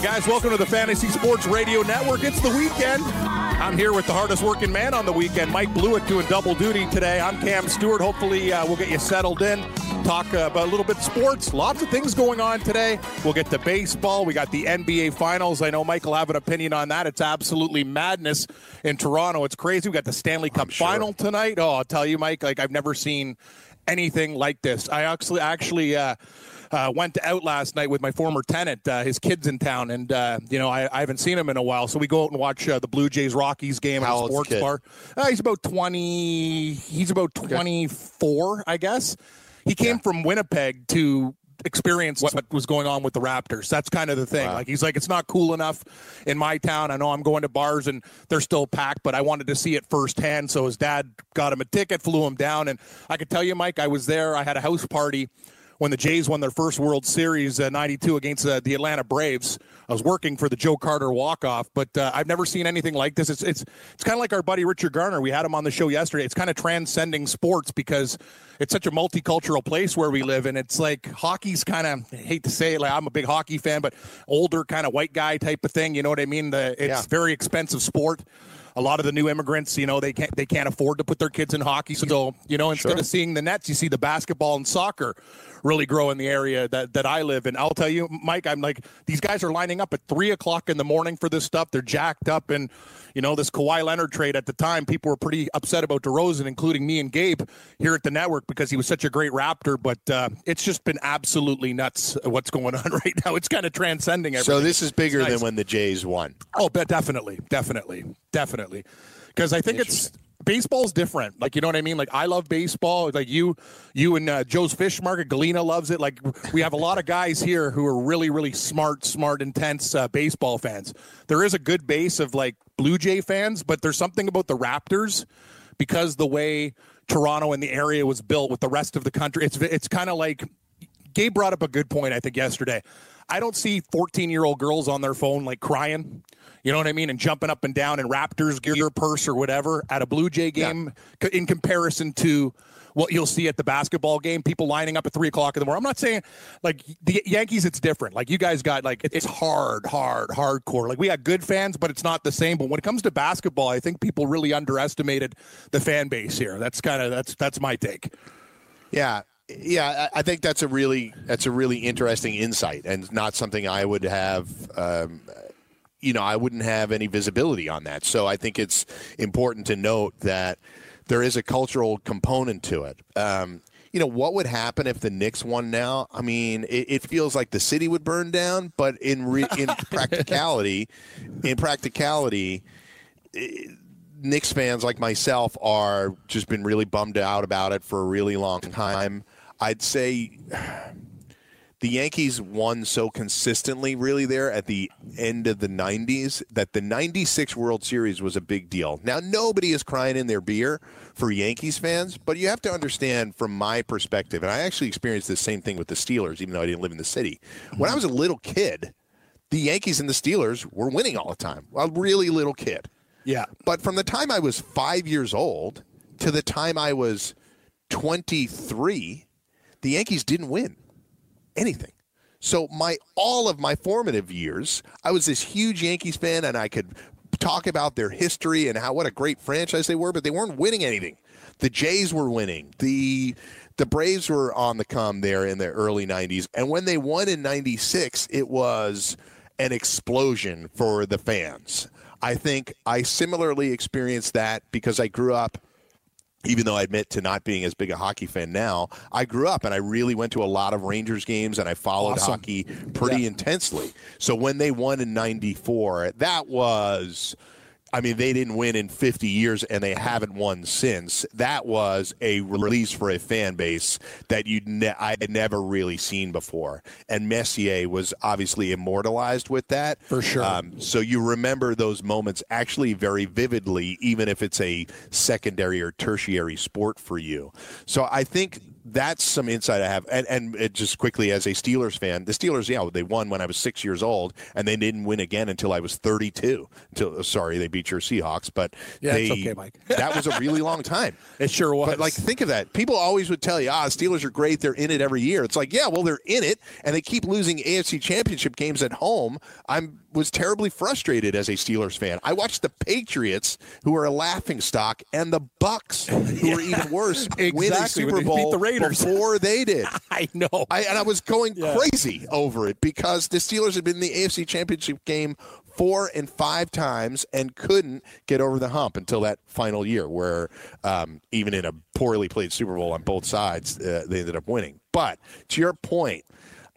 Hi, guys. Welcome to the Fantasy Sports Radio Network. It's the weekend. I'm here with the hardest working man on the weekend, Mike Blewett, doing double duty today. I'm Cam Stewart. Hopefully, uh, we'll get you settled in. Talk uh, about a little bit of sports. Lots of things going on today. We'll get to baseball. We got the NBA Finals. I know Mike will have an opinion on that. It's absolutely madness in Toronto. It's crazy. We got the Stanley Cup Final tonight. Oh, I'll tell you, Mike. Like I've never seen anything like this. I actually actually. Uh, uh, went out last night with my former tenant. Uh, his kid's in town, and uh, you know I, I haven't seen him in a while. So we go out and watch uh, the Blue Jays Rockies game How at a sports kid? bar. Uh, he's about twenty. He's about twenty four, I guess. He came from Winnipeg to experience what was going on with the Raptors. That's kind of the thing. Like he's like, it's not cool enough in my town. I know I'm going to bars and they're still packed, but I wanted to see it firsthand. So his dad got him a ticket, flew him down, and I could tell you, Mike, I was there. I had a house party when the Jays won their first World Series uh, '92 against uh, the Atlanta Braves. I was working for the Joe Carter walk off, but uh, I've never seen anything like this. It's it's it's kind of like our buddy Richard Garner. We had him on the show yesterday. It's kind of transcending sports because it's such a multicultural place where we live, and it's like hockey's kind of hate to say it, like I'm a big hockey fan, but older kind of white guy type of thing. You know what I mean? The it's Yeah. very expensive sport. A lot of the new immigrants, you know, they can't they can't afford to put their kids in hockey. So, you know, instead of seeing the nets, you see the basketball and soccer really grow in the area that, that I live in. I'll tell you, Mike, I'm like these guys are lining up at three o'clock in the morning for this stuff. They're jacked up and you know, this Kawhi Leonard trade at the time, people were pretty upset about DeRozan, including me and Gabe here at the network because he was such a great Raptor. But uh, it's just been absolutely nuts what's going on right now. It's kind of transcending everything. So this is bigger nice. than when the Jays won. Oh, but definitely, definitely, definitely, because I think it's baseball's different. Like you know what I mean. Like I love baseball. Like you, you and uh, Joe's Fish Market, Galena loves it. Like we have a lot of guys here who are really, really smart, smart, intense uh, baseball fans. There is a good base of like Blue Jay fans, but there's something about the Raptors because the way Toronto and the area was built with the rest of the country. It's it's kind of like Gabe brought up a good point, I think, yesterday. I don't see 14 year old girls on their phone like crying, you know what I mean, and jumping up and down in Raptors gear, purse, or whatever at a Blue Jay game c- in comparison to what you'll see at the basketball game. People lining up at three o'clock in the morning. I'm not saying like the Yankees, it's different. Like you guys got like it's hard, hard, hardcore. Like we got good fans, but it's not the same. But when it comes to basketball, I think people really underestimated the fan base here. That's kind of that's that's my take. Yeah, yeah. I think that's a really that's a really interesting insight, and not something I would have. Um, you know, I wouldn't have any visibility on that. So I think it's important to note that there is a cultural component to it. Um, you know, what would happen if the Knicks won now? I mean, it, it feels like the city would burn down, but in re- in practicality, in practicality, Knicks fans like myself are just been really bummed out about it for a really long time. I'd say the Yankees won so consistently really there at the end of the 90s that the 96 World Series was a big deal. Now nobody is crying in their beer for Yankees fans, but you have to understand from my perspective and I actually experienced the same thing with the Steelers even though I didn't live in the city. When I mm-hmm. was a little kid, the Yankees and the Steelers were winning all the time. A really little kid. Yeah. But from the time I was five years old to the time I was 23, the Yankees didn't win anything. So my all of my formative years, I was this huge Yankees fan, and I could talk about their history and how what a great franchise they were, but they weren't winning anything. The Jays were winning. The the Braves were on the come there in the early 90s. And when they won in 96, it was an explosion for the fans. I think I similarly experienced that because I grew up even though I admit to not being as big a hockey fan now, I grew up and I really went to a lot of Rangers games and I followed Awesome. hockey pretty intensely. So when they won in 94, that was I mean, they didn't win in 50 years and they haven't won since. That was a release for a fan base that you ne- I had never really seen before. And Messier was obviously immortalized with that. For sure. Um, so you remember those moments actually very vividly, even if it's a secondary or tertiary sport for you. So I think that's some insight I have. And, and it just quickly, as a Steelers fan, the Steelers, yeah, they won when I was six years old, and they didn't win again until I was 32. Until sorry, they beat your Seahawks, but Yeah, they, it's okay, Mike. that was a really long time. It sure was. But like, think of that. People always would tell you, ah, Steelers are great. They're in it every year. It's like, yeah, well, they're in it, and they keep losing AFC Championship games at home. I'm was terribly frustrated as a Steelers fan. I watched the Patriots, who are a laughing stock, and the Bucks, who are even worse, win a Super Bowl the Raiders. before they did. I know. I, and I was going Yeah. crazy over it because the Steelers had been in the AFC Championship game four and five times and couldn't get over the hump until that final year, where um, even in a poorly played Super Bowl on both sides, uh, they ended up winning. But to your point,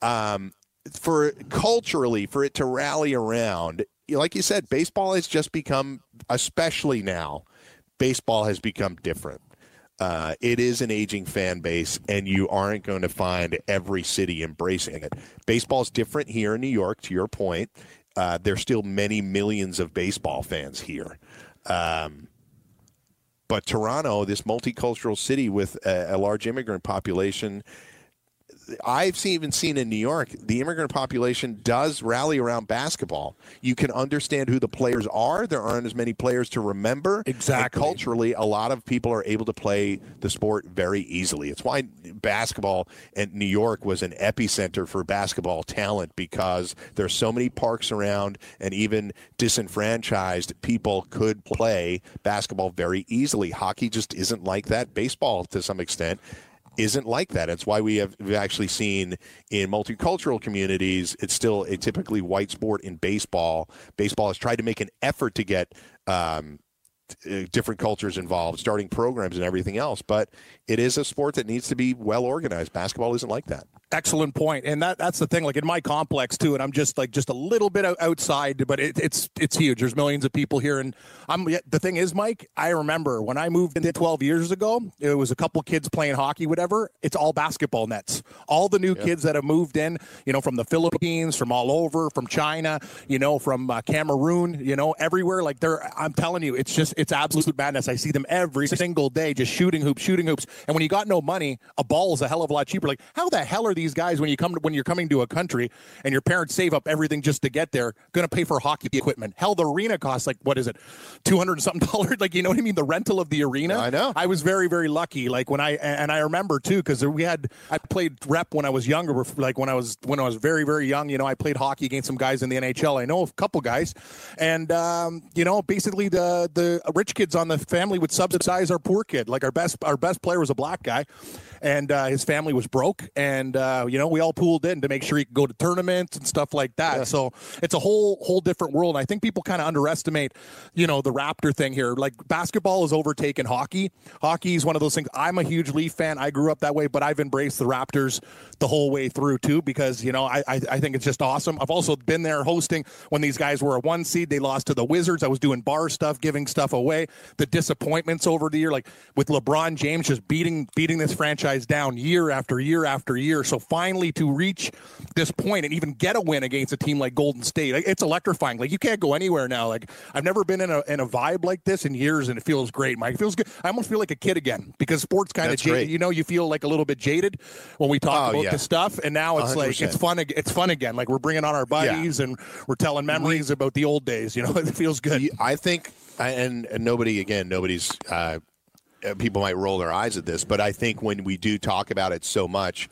um, for culturally, for it to rally around, like you said, baseball has just become, especially now, baseball has become different. Uh, it is an aging fan base, and you aren't going to find every city embracing it. Baseball's different here in New York, to your point. Uh, there's still many millions of baseball fans here. Um, but Toronto, this multicultural city with a, a large immigrant population, I've seen, even seen in New York, the immigrant population does rally around basketball. You can understand who the players are. There aren't as many players to remember. Exactly. And culturally, a lot of people are able to play the sport very easily. It's why basketball in New York was an epicenter for basketball talent because there's so many parks around, and even disenfranchised people could play basketball very easily. Hockey just isn't like that. Baseball, to some extent, isn't like that. It's why we have actually seen in multicultural communities, it's still a typically white sport in baseball. Baseball has tried to make an effort to get um, different cultures involved, starting programs and everything else. But it is a sport that needs to be well organized. Basketball isn't like that. Excellent point, and that that's the thing. Like in my complex too, and I'm just like just a little bit outside, but it, it's it's huge. There's millions of people here, and I'm the thing is, Mike. I remember when I moved in 12 years ago. It was a couple kids playing hockey, whatever. It's all basketball nets. All the new kids that have moved in, you know, from the Philippines, from all over, from China, you know, from uh, Cameroon, you know, everywhere. Like they're, I'm telling you, it's just it's absolute madness. I see them every single day, just shooting hoops, shooting hoops. And when you got no money, a ball is a hell of a lot cheaper. Like how the hell are these guys when you come to, when you're coming to a country and your parents save up everything just to get there, going to pay for hockey equipment? Hell, the arena costs like what is it, two hundred something dollars? Like you know what I mean? The rental of the arena. I know. I was very very lucky. Like when I and I remember too because we had I played rep when I was younger. Like when I was when I was very very young. You know I played hockey against some guys in the NHL. I know a couple guys, and um, you know basically the the rich kids on the family would subsidize our poor kid. Like our best our best player was a black guy, and uh, his family was broke, and uh, you know we all pooled in to make sure he could go to tournaments and stuff like that. So it's a whole whole different world. And I think people kind of underestimate, you know, the Raptor thing here. Like basketball has overtaken hockey. Hockey is one of those things. I'm a huge Leaf fan. I grew up that way, but I've embraced the Raptors the whole way through too because you know I I, I think it's just awesome. I've also been there hosting when these guys were a one seed. They lost to the Wizards. I was doing bar stuff, giving stuff away. The disappointments over the year, like with LeBron James just beating beating this franchise down year after year after year. So finally to reach this point and even get a win against a team like Golden State, it's electrifying. Like you can't go anywhere now. Like I've never been in a in a vibe like this in years, and it feels great. Mike, it feels good. I almost feel like a kid again because sports kind of jaded. You know, you feel like a little bit jaded when we talk Oh, about yeah. the stuff, and now it's like 100%. it's fun. It's fun again. Like we're bringing on our buddies and we're telling memories about the old days. You know, it feels good. I think, and, and nobody again, nobody's uh, people might roll their eyes at this, but I think when we do talk about it so much,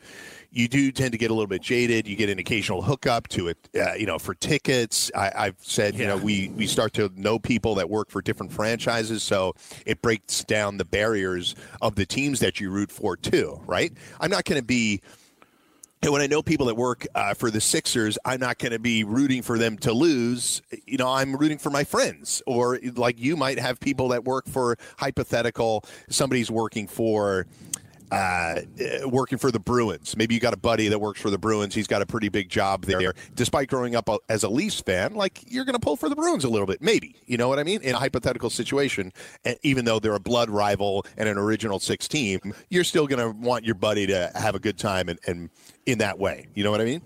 you do tend to get a little bit jaded. You get an occasional hookup to it, uh, you know, for tickets. I, I've said, you know, we we start to know people that work for different franchises, so it breaks down the barriers of the teams that you root for too, right? I'm not going to be. And when I know people that work uh, for the Sixers, I'm not going to be rooting for them to lose. You know, I'm rooting for my friends. Or like you might have people that work for hypothetical. Somebody's working for. Uh, working for the Bruins. Maybe you got a buddy that works for the Bruins. He's got a pretty big job there. Despite growing up a- as a Leafs fan, like you're going to pull for the Bruins a little bit, maybe. You know what I mean? In a hypothetical situation, even though they're a blood rival and an original six team, you're still going to want your buddy to have a good time and, and in that way. You know what I mean?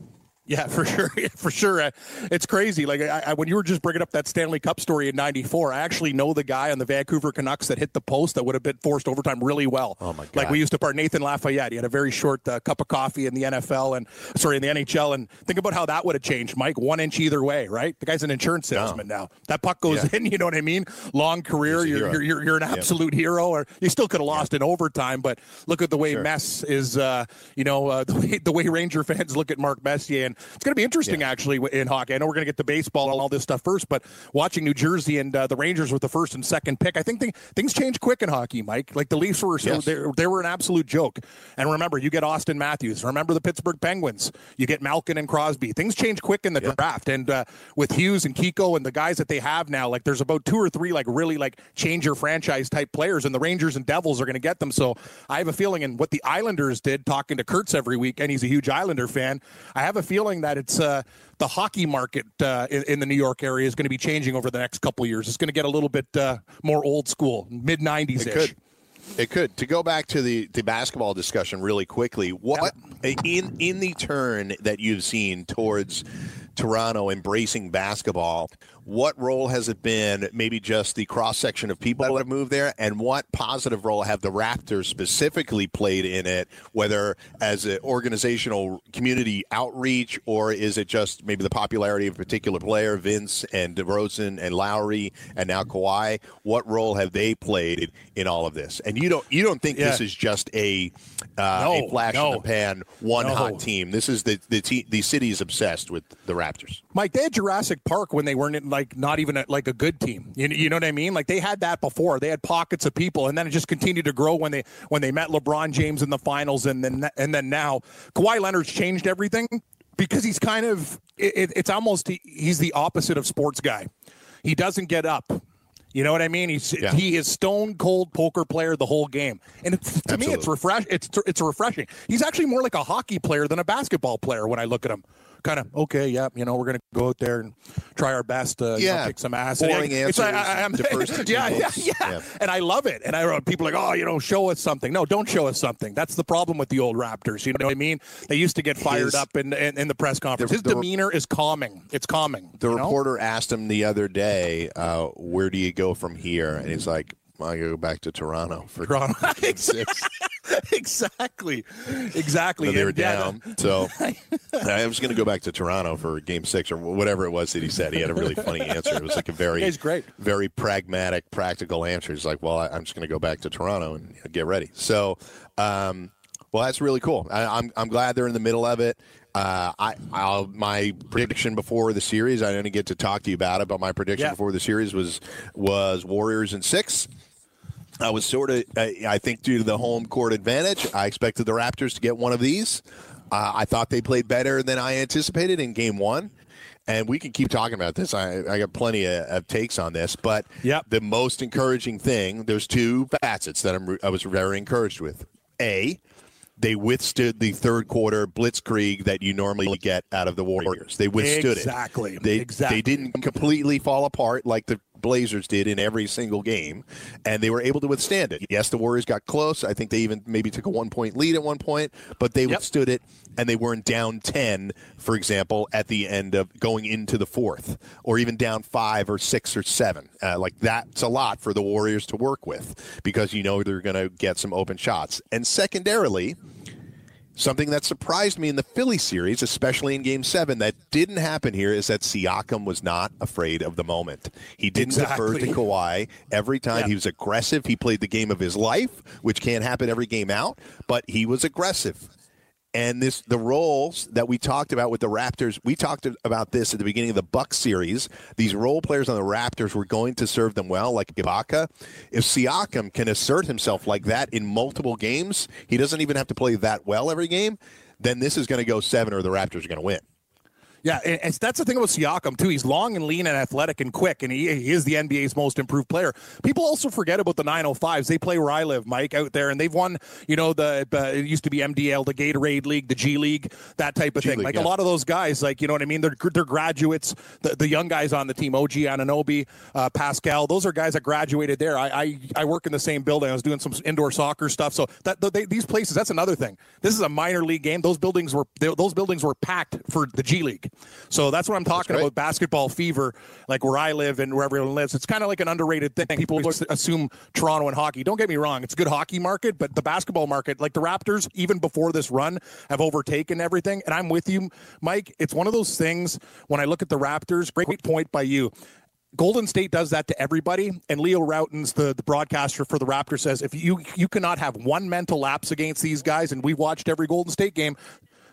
Yeah, for sure, for sure. It's crazy. Like I, I, when you were just bringing up that Stanley Cup story in '94, I actually know the guy on the Vancouver Canucks that hit the post that would have been forced overtime really well. Oh, my God. Like we used to part Nathan Lafayette. He had a very short uh, cup of coffee in the NFL and sorry in the NHL. And think about how that would have changed, Mike. One inch either way, right? The guy's an insurance salesman now. That puck goes Yeah. in. You know what I mean? Long career. You're, you're you're you're an absolute hero. Or you still could have lost in overtime, but look at the way Sure. Mess is. Uh, you know uh, the way the way Ranger fans look at Mark Messier, and it's going to be interesting actually in hockey. I know we're going to get to baseball and all this stuff first, but watching New Jersey and uh, the Rangers with the first and second pick, I think thing, things change quick in hockey, Mike. Like the Leafs were so Yes. they, they were an absolute joke. And remember, you get Auston Matthews. Remember the Pittsburgh Penguins. You get Malkin and Crosby. Things change quick in the draft, and uh, with Hughes and Kakko and the guys that they have now, like there's about two or three like really like change your franchise type players, and the Rangers and Devils are going to get them. So I have a feeling, and what the Islanders did, talking to Kurtz every week, and he's a huge Islander fan. I have a feeling that it's uh, the hockey market uh, in, in the New York area is going to be changing over the next couple years. It's going to get a little bit uh, more old school, mid '90s It ish. could. It could. To go back to the, the basketball discussion really quickly, what in in the turn that you've seen towards Toronto embracing basketball, what role has it been? Maybe just the cross section of people that have moved there, and what positive role have the Raptors specifically played in it? Whether as an organizational community outreach, or is it just maybe the popularity of a particular player, Vince and DeRozan and Lowry, and now Kawhi? What role have they played in all of this? And you don't you don't think this is just a uh, No, a flash in the pan, one No. hot team? This is the the te- the city is obsessed with the Raptors. Mike, they had Jurassic Park when they weren't in, like not even a, like a good team. You, you know what I mean? Like they had that before. They had pockets of people, and then it just continued to grow when they when they met LeBron James in the finals, and then and then now Kawhi Leonard's changed everything because he's kind of it, it's almost he's the opposite of sports guy. He doesn't get up. You know what I mean? He's Yeah. he is stone cold poker player the whole game, and it's, to me it's Absolutely. refresh. It's it's refreshing. He's actually more like a hockey player than a basketball player when I look at him. Kind of okay, yeah. You know, we're gonna go out there and try our best to you know, Yeah. kick some ass. Boring And answers, I- I'm- defers yeah, yeah, yeah, Yeah. And I love it. And I wrote people like, oh, you know, show us something. No, don't show us something. That's the problem with the old Raptors. You know what I mean? They used to get fired His- up in, in in the press conference. The- His the- demeanor is calming. It's calming. The you know? reporter asked him the other day, uh, "Where do you go from here?" And he's like, "I go back to Toronto for Toronto. game six. exactly, exactly. They were And, yeah, down. So I was going to go back to Toronto for Game Six or whatever it was that he said. He had a really funny answer. It was like a very, He's great. very pragmatic, practical answer. He's like, "Well, I, I'm just going to go back to Toronto and get ready." So, um, well, that's really cool. I, I'm I'm glad they're in the middle of it. Uh, I I'll, my prediction before the series. I didn't get to talk to you about it, but my prediction Yeah. before the series was was Warriors in six. I was sort of, I think, due to the home court advantage, I expected the Raptors to get one of these. Uh, I thought they played better than I anticipated in game one. And we can keep talking about this. I, I got plenty of, of takes on this. But Yep. the most encouraging thing, there's two facets that I'm, I was very encouraged with. A, they withstood the third quarter blitzkrieg that you normally get out of the Warriors. They withstood Exactly. it. They, Exactly. They didn't completely fall apart like the Blazers did in every single game, and they were able to withstand it. Yes, the Warriors got close. I think they even maybe took a one point lead at one point, but they withstood it, and they weren't down 10, for example, at the end of going into the fourth, or even down five or six or seven. Uh, like that's a lot for the Warriors to work with because you know they're going to get some open shots. And secondarily, Something that surprised me in the Philly series, especially in Game Seven, that didn't happen here, is that Siakam was not afraid of the moment. He didn't defer to Exactly. Kawhi every time. Yeah. He was aggressive. He played the game of his life, which can't happen every game out, but he was aggressive. And this the roles that we talked about with the Raptors, we talked about this at the beginning of the Bucks series. These role players on the Raptors were going to serve them well, like Ibaka. If Siakam can assert himself like that in multiple games, he doesn't even have to play that well every game, then this is going to go seven or the Raptors are going to win. Yeah, and and that's the thing about Siakam too. He's long and lean and athletic and quick, and he, he is the NBA's most improved player. People also forget about the 905s. They play where I live, Mike, out there, and they've won. You know, the uh, it used to be MDL, the Gatorade League, the G League, that type of G thing. League, like yeah. a lot of those guys, like you know what I mean. They're they're graduates. The, the young guys on the team, OG Anunoby, uh, Pascal, those are guys that graduated there. I, I I work in the same building. I was doing some indoor soccer stuff. So that they, these places, that's another thing. This is a minor league game. Those buildings were they, those buildings were packed for the G League. So that's what I'm talking about. Basketball fever, like where I live and where everyone lives. It's kind of like an underrated thing. People assume Toronto and hockey. Don't get me wrong; it's a good hockey market, but the basketball market, like the Raptors, even before this run, have overtaken everything. And I'm with you, Mike. It's one of those things. When I look at the Raptors, great point by you. Golden State does that to everybody, and Leo Rautins, the, the broadcaster for the Raptors, says if you you cannot have one mental lapse against these guys, and we've watched every Golden State game,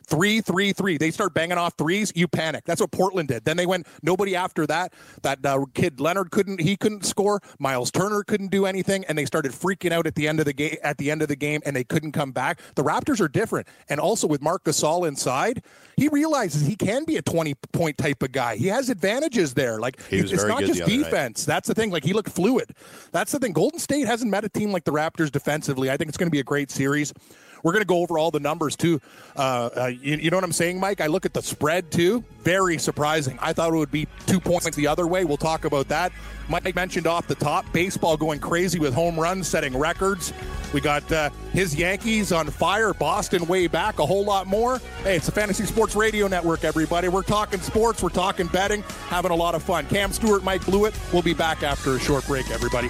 three, three, three. They start banging off threes, you panic. That's what Portland did. Then they went nobody after that. That uh, kid Leonard couldn't he couldn't score. Miles Turner couldn't do anything, and they started freaking out at the end of the game. At the end of the game, and they couldn't come back. The Raptors are different, and also with Marc Gasol inside, he realizes he can be a twenty point type of guy. He has advantages there. Like it's not just other night. defense. That's the thing. Like he looked fluid. That's the thing. Golden State hasn't met a team like the Raptors defensively. I think it's going to be a great series. We're going to go over all the numbers too. Uh, uh, you, you know what I'm saying, Mike? I look at the spread too. Very surprising. I thought it would be two points the other way. We'll talk about that. Mike mentioned off the top baseball going crazy with home runs, setting records. We got uh, his Yankees on fire, Boston way back, a whole lot more. Hey, it's the Fantasy Sports Radio Network, everybody. We're talking sports, we're talking betting, having a lot of fun. Cam Stewart, Mike Blewett. We'll be back after a short break, everybody.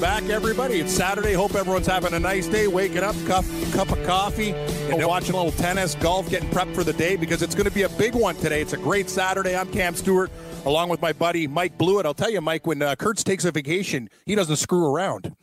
Back, everybody. It's Saturday. Hope everyone's having a nice day. Waking up, cup cup of coffee, and watching a little tennis, golf, getting prepped for the day because it's going to be a big one today. It's a great Saturday. I'm Cam Stewart, along with my buddy Mike Blewett. I'll tell you, Mike, when uh, Kurtz takes a vacation, he doesn't screw around.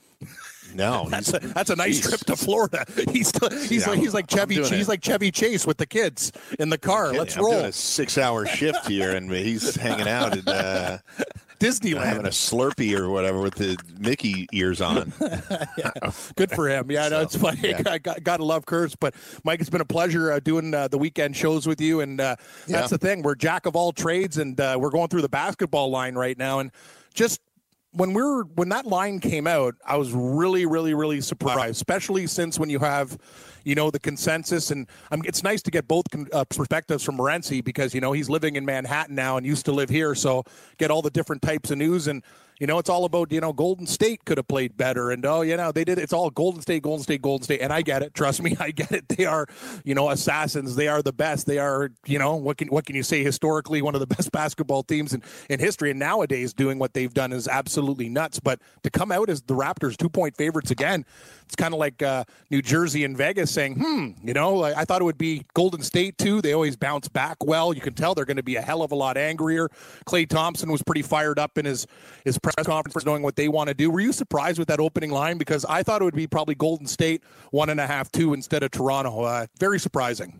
No, That's a, that's a nice Jeez. trip to Florida. He's he's Yeah, like he's like Chevy he's it. like Chevy Chase with the kids in the car. Let's I'm roll. a six-hour shift here, and he's hanging out at uh, Disneyland. having a Slurpee or whatever with the Mickey ears on. Good for him. Yeah, no, it's funny. yeah. I got, gotta love Kurtz. But Mike, it's been a pleasure uh, doing uh, the weekend shows with you. And uh, Yeah. that's the thing. We're jack of all trades, and uh, we're going through the basketball line right now. And just when we were when that line came out, I was really, really, really surprised, especially since when you have. You know the consensus, and um, it's nice to get both uh, perspectives from Morency because you know he's living in Manhattan now and used to live here, so get all the different types of news. And you know, it's all about, you know, Golden State could have played better. And, oh, you know, they did. It's all Golden State, Golden State, Golden State. And I get it. Trust me, I get it. They are, you know, assassins. They are the best. They are, you know, what can, what can you say historically, one of the best basketball teams in, in history. And nowadays, doing what they've done is absolutely nuts. But to come out as the Raptors two point favorites again, it's kind of like uh, New Jersey and Vegas saying, hmm, you know, I, I thought it would be Golden State too. They always bounce back well. You can tell they're going to be a hell of a lot angrier. Klay Thompson was pretty fired up in his, his press conference, knowing what they want to do. Were you surprised with that opening line? Because I thought it would be probably Golden State one and a half, two instead of Toronto. Uh, very surprising.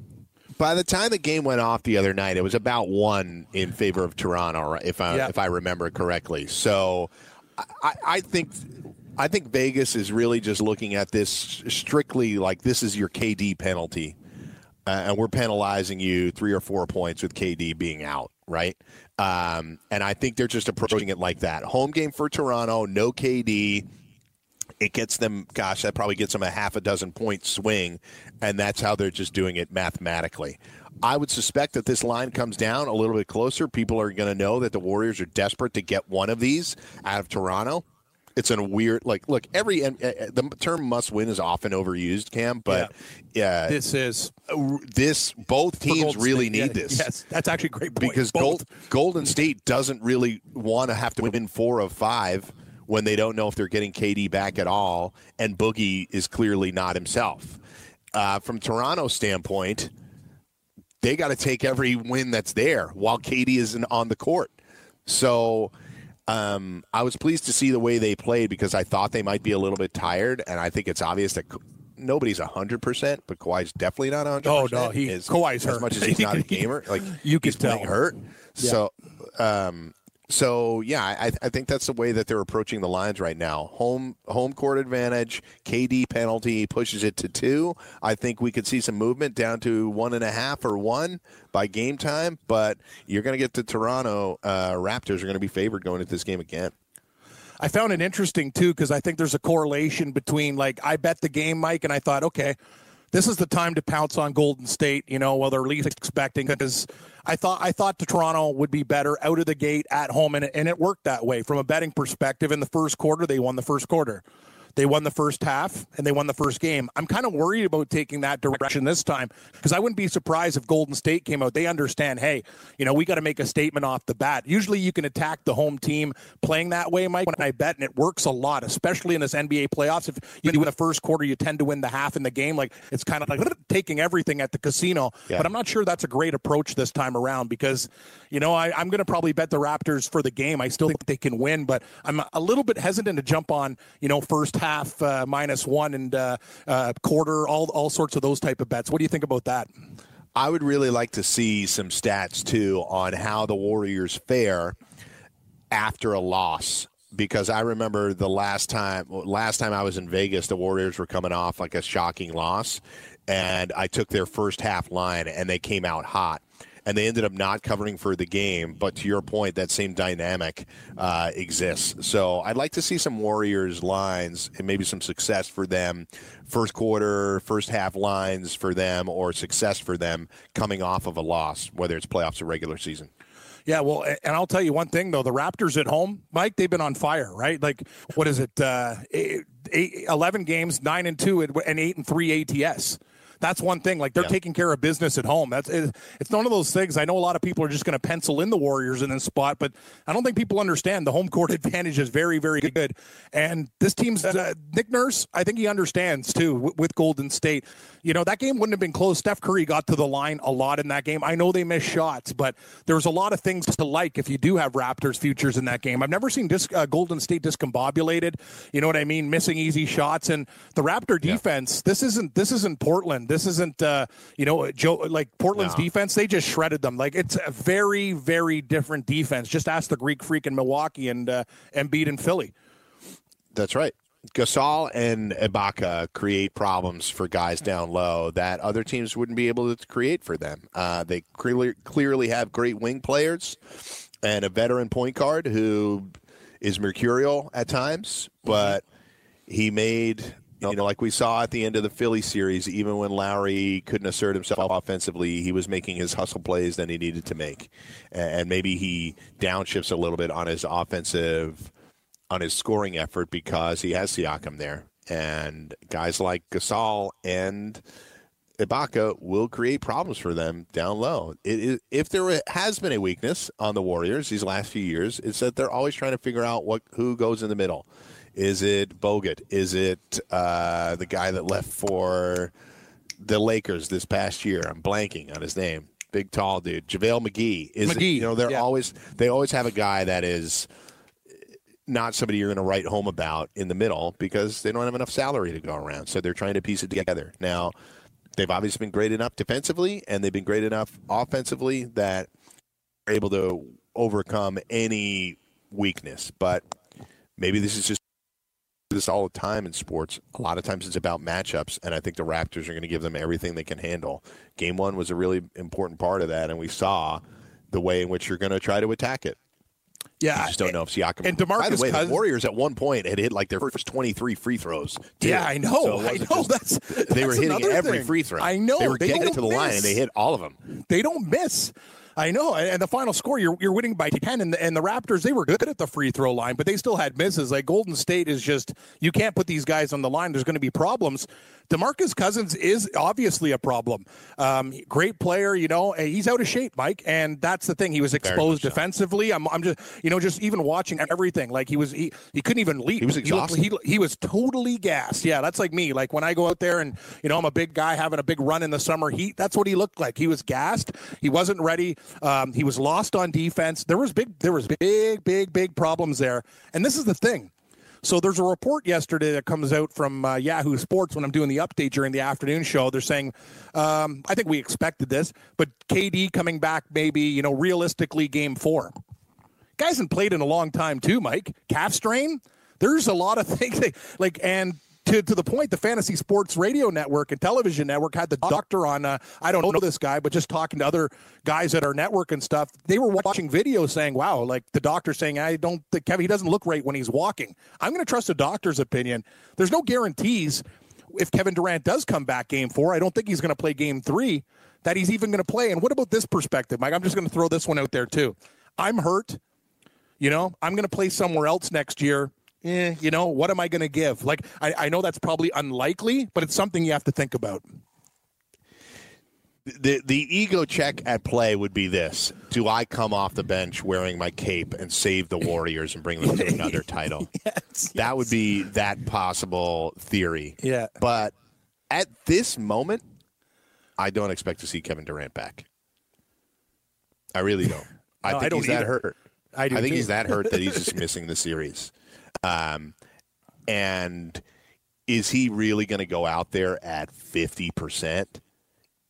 By the time the game went off the other night, it was about one in favor of Toronto, if I Yeah. if I remember correctly. So I, I think I think Vegas is really just looking at this strictly like this is your KD penalty, uh, and we're penalizing you three or four points with KD being out, right? Um, and I think they're just approaching it like that. Home game for Toronto, no KD. It gets them, gosh, that probably gets them a half a dozen point swing, and that's how they're just doing it mathematically. I would suspect that this line comes down a little bit closer. People are going to know that the Warriors are desperate to get one of these out of Toronto. It's a weird, like, look, every uh, uh, the term "must win" is often overused, Cam, but yeah, This is this both teams really State. need Yeah, this Yes, that's actually great point. because Gold, Golden State doesn't really want to have to win four of five when they don't know if they're getting KD back at all, and Boogie is clearly not himself. Uh, from Toronto's standpoint, they got to take every win that's there while KD isn't on the court. So um, I was pleased to see the way they played because I thought they might be a little bit tired, and I think it's obvious that. Nobody's hundred percent, but Kawhi's definitely not hundred Oh. Oh no, he- as, Kawhi's as hurt. much as he's not a gamer. Like You can he's tell. hurt. So, um, so yeah, I, I think that's the way that they're approaching the lines right now. Home home court advantage, KD penalty pushes it to two. I think we could see some movement down to one and a half or one by game time. But you're going to get the Toronto uh, Raptors are going to be favored going into this game again. I found it interesting too because I think there's a correlation between like I bet the game, Mike, and I thought, okay, this is the time to pounce on Golden State. You know, while they're least expecting because I thought I thought the Toronto would be better out of the gate at home, and and it worked that way from a betting perspective. In the first quarter, they won the first quarter. They won the first half and they won the first game. I'm kind of worried about taking that direction this time because I wouldn't be surprised if Golden State came out. They understand, hey, you know, we got to make a statement off the bat. Usually you can attack the home team playing that way, Mike, when I bet, and it works a lot, especially in this NBA playoffs. If you do in the first quarter, you tend to win the half in the game. Like it's kind of like taking everything at the casino. Yeah. But I'm not sure that's a great approach this time around because, you know, I, I'm going to probably bet the Raptors for the game. I still think they can win, but I'm a little bit hesitant to jump on, you know, first half uh, minus one and uh, uh, quarter, all all sorts of those type of bets. What do you think about that? I would really like to see some stats too on how the Warriors fare after a loss because I remember the last time last time I was in Vegas the Warriors were coming off like a shocking loss and I took their first half line and they came out hot and they ended up not covering for the game but to your point that same dynamic uh, exists so I'd like to see some Warriors lines and maybe some success for them first quarter first half lines for them or success for them coming off of a loss whether it's playoffs or regular season Yeah, well, and I'll tell you one thing though: the Raptors at home, Mike, they've been on fire, right? Like, what is it? Uh, eight, eight, Eleven games, nine and two, and eight and three ATS. That's one thing. Like they're Yeah. taking care of business at home. That's it, it's none of those things. I know a lot of people are just going to pencil in the Warriors in this spot, but I don't think people understand the home court advantage is very, very good. And this team's uh, Nick Nurse, I think he understands too with, with Golden State. You know that game wouldn't have been close. Steph Curry got to the line a lot in that game. I know they missed shots, but there's a lot of things to like if you do have Raptors futures in that game. I've never seen dis- uh, Golden State discombobulated. You know what I mean? Missing easy shots and the Raptor defense. This isn't this isn't Portland. This isn't uh, you know Joe like Portland's No. defense. They just shredded them. Like it's a very very different defense. Just ask the Greek Freak in Milwaukee and uh, Embiid in Philly. That's right. Gasol and Ibaka create problems for guys down low that other teams wouldn't be able to create for them. Uh, they clearly clearly have great wing players and a veteran point guard who is mercurial at times, but he made you know like we saw at the end of the Philly series, even when Lowry couldn't assert himself offensively, he was making his hustle plays that he needed to make, and maybe he downshifts a little bit on his offensive on his scoring effort because he has Siakam there. And guys like Gasol and Ibaka will create problems for them down low. It is, if there has been a weakness on the Warriors these last few years, it's that they're always trying to figure out what who goes in the middle. Is it Bogut? Is it uh, the guy that left for the Lakers this past year? I'm blanking on his name. Big tall dude, JaVale McGee. Is it- you know they're yeah. always they always have a guy that is not somebody you're going to write home about in the middle because they don't have enough salary to go around. So they're trying to piece it together. Now, they've obviously been great enough defensively and they've been great enough offensively that they're able to overcome any weakness. But maybe this is just this all the time in sports. A lot of times it's about matchups, and I think the Raptors are going to give them everything they can handle. Game one was a really important part of that, and we saw the way in which you're going to try to attack it. Yeah, I just don't know if Siakam. and by the DeMarcus way, Cousins- the Warriors at one point had hit like their first 23 free throws. too. Yeah, I know. So I know. just- That's, they were hitting every thing. free throw. I know. they were getting don't to the line, miss. and they hit all of them. They don't miss. I know. And the final score, you're, you're winning by 10. And the, and the Raptors, they were good at the free throw line, but they still had misses. Like Golden State is just, you can't put these guys on the line. There's going to be problems. Demarcus Cousins is obviously a problem. Um, great player, you know, he's out of shape, Mike. And that's the thing. He was exposed so. defensively. I'm, I'm just, you know, just even watching everything. Like he was, he, he couldn't even leap. He was looked- exhausted. He, he was totally gassed. Yeah, that's like me. Like when I go out there and, you know, I'm a big guy having a big run in the summer heat. That's what he looked like. He was gassed. He wasn't ready. Um, he was lost on defense. There was big, there was big, big, big problems there. And this is the thing. So there's a report yesterday that comes out from uh, Yahoo Sports when I'm doing the update during the afternoon show. They're saying, um, I think we expected this, but KD coming back maybe, you know, realistically game four. Guy hasn't played in a long time too, Mike. Calf strain. There's a lot of things that- like and to, to the point, the Fantasy Sports Radio Network and Television Network had the doctor on. Uh, I don't know this guy, but just talking to other guys at our network and stuff, they were watching videos saying, "Wow!" Like the doctor saying, "I don't think Kevin. He doesn't look right when he's walking." I'm going to trust the doctor's opinion. There's no guarantees if Kevin Durant does come back Game Four. I don't think he's going to play Game Three. That he's even going to play. And what about this perspective, Mike? I'm just going to throw this one out there too. I'm hurt. You know, I'm going to play somewhere else next year. Eh, you know, what am I going to give? Like, I, I know that's probably unlikely, but it's something you have to think about. The the ego check at play would be this: Do I come off the bench wearing my cape and save the Warriors and bring them to another title? Yes, That would be that possible theory. Yeah. But at this moment, I don't expect to see Kevin Durant back. I really don't. I No, I think don't he's that hurt. I do I think too. he's that hurt that he's just missing the series. Um, and is he really going to go out there at fifty percent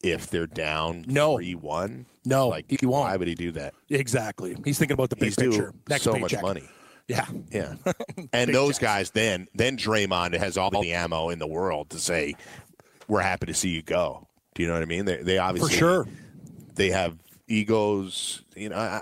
if they're down No. three one? No, like he won't. Why would he do that? Exactly. He's thinking about the big He's picture. Next so paycheck. much money. Yeah. Yeah. And those guys then then Draymond has all the ammo in the world to say, We're happy to see you go. Do you know what I mean? They they obviously, For sure. they have egos, you know, I,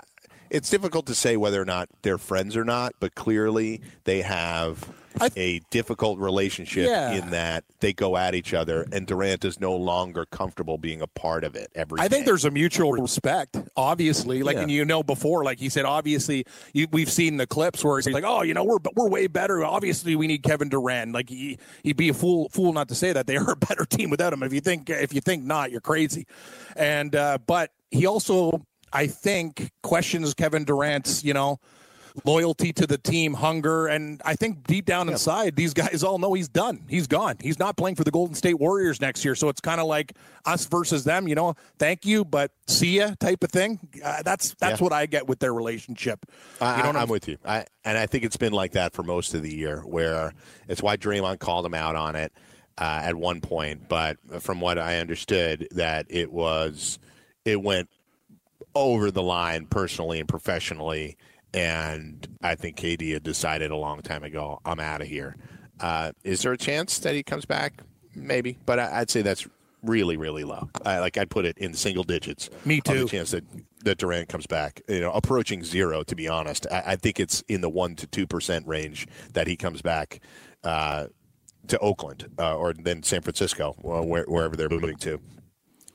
it's difficult to say whether or not they're friends or not, but clearly they have I- a difficult relationship Yeah. in that they go at each other, and Durant is no longer comfortable being a part of it every I think there's a mutual respect, obviously. Like, Yeah. and you know, before, like he said, obviously, you, we've seen the clips where he's like, "Oh, you know, we're we're way better. Obviously, we need Kevin Durant." Like, he, he'd be a fool fool not to say that they are a better team without him. If you think if you think not, you're crazy. And uh, but he also, I think, questions Kevin Durant's, you know. Loyalty to the team, hunger, and I think deep down inside, these guys all know he's done. He's gone. He's not playing for the Golden State Warriors next year. So it's kind of like us versus them. You know, thank you, but see ya type of thing. Uh, that's that's Yeah. what I get with their relationship. I, you know I, I'm am with you. I, and I think it's been like that for most of the year, where it's why Draymond called him out on it uh, at one point. But from what I understood, that it was it went over the line personally and professionally. And I think KD had decided a long time ago, I'm out of here. Uh, is there a chance that he comes back? Maybe, but I, I'd say that's really, really low. I, like I'd put it in single digits. Me too. the chance that that Durant comes back. You know, approaching zero. To be honest, I, I think it's in the one to two percent range that he comes back uh, to Oakland uh, or then San Francisco, or where, wherever they're moving to.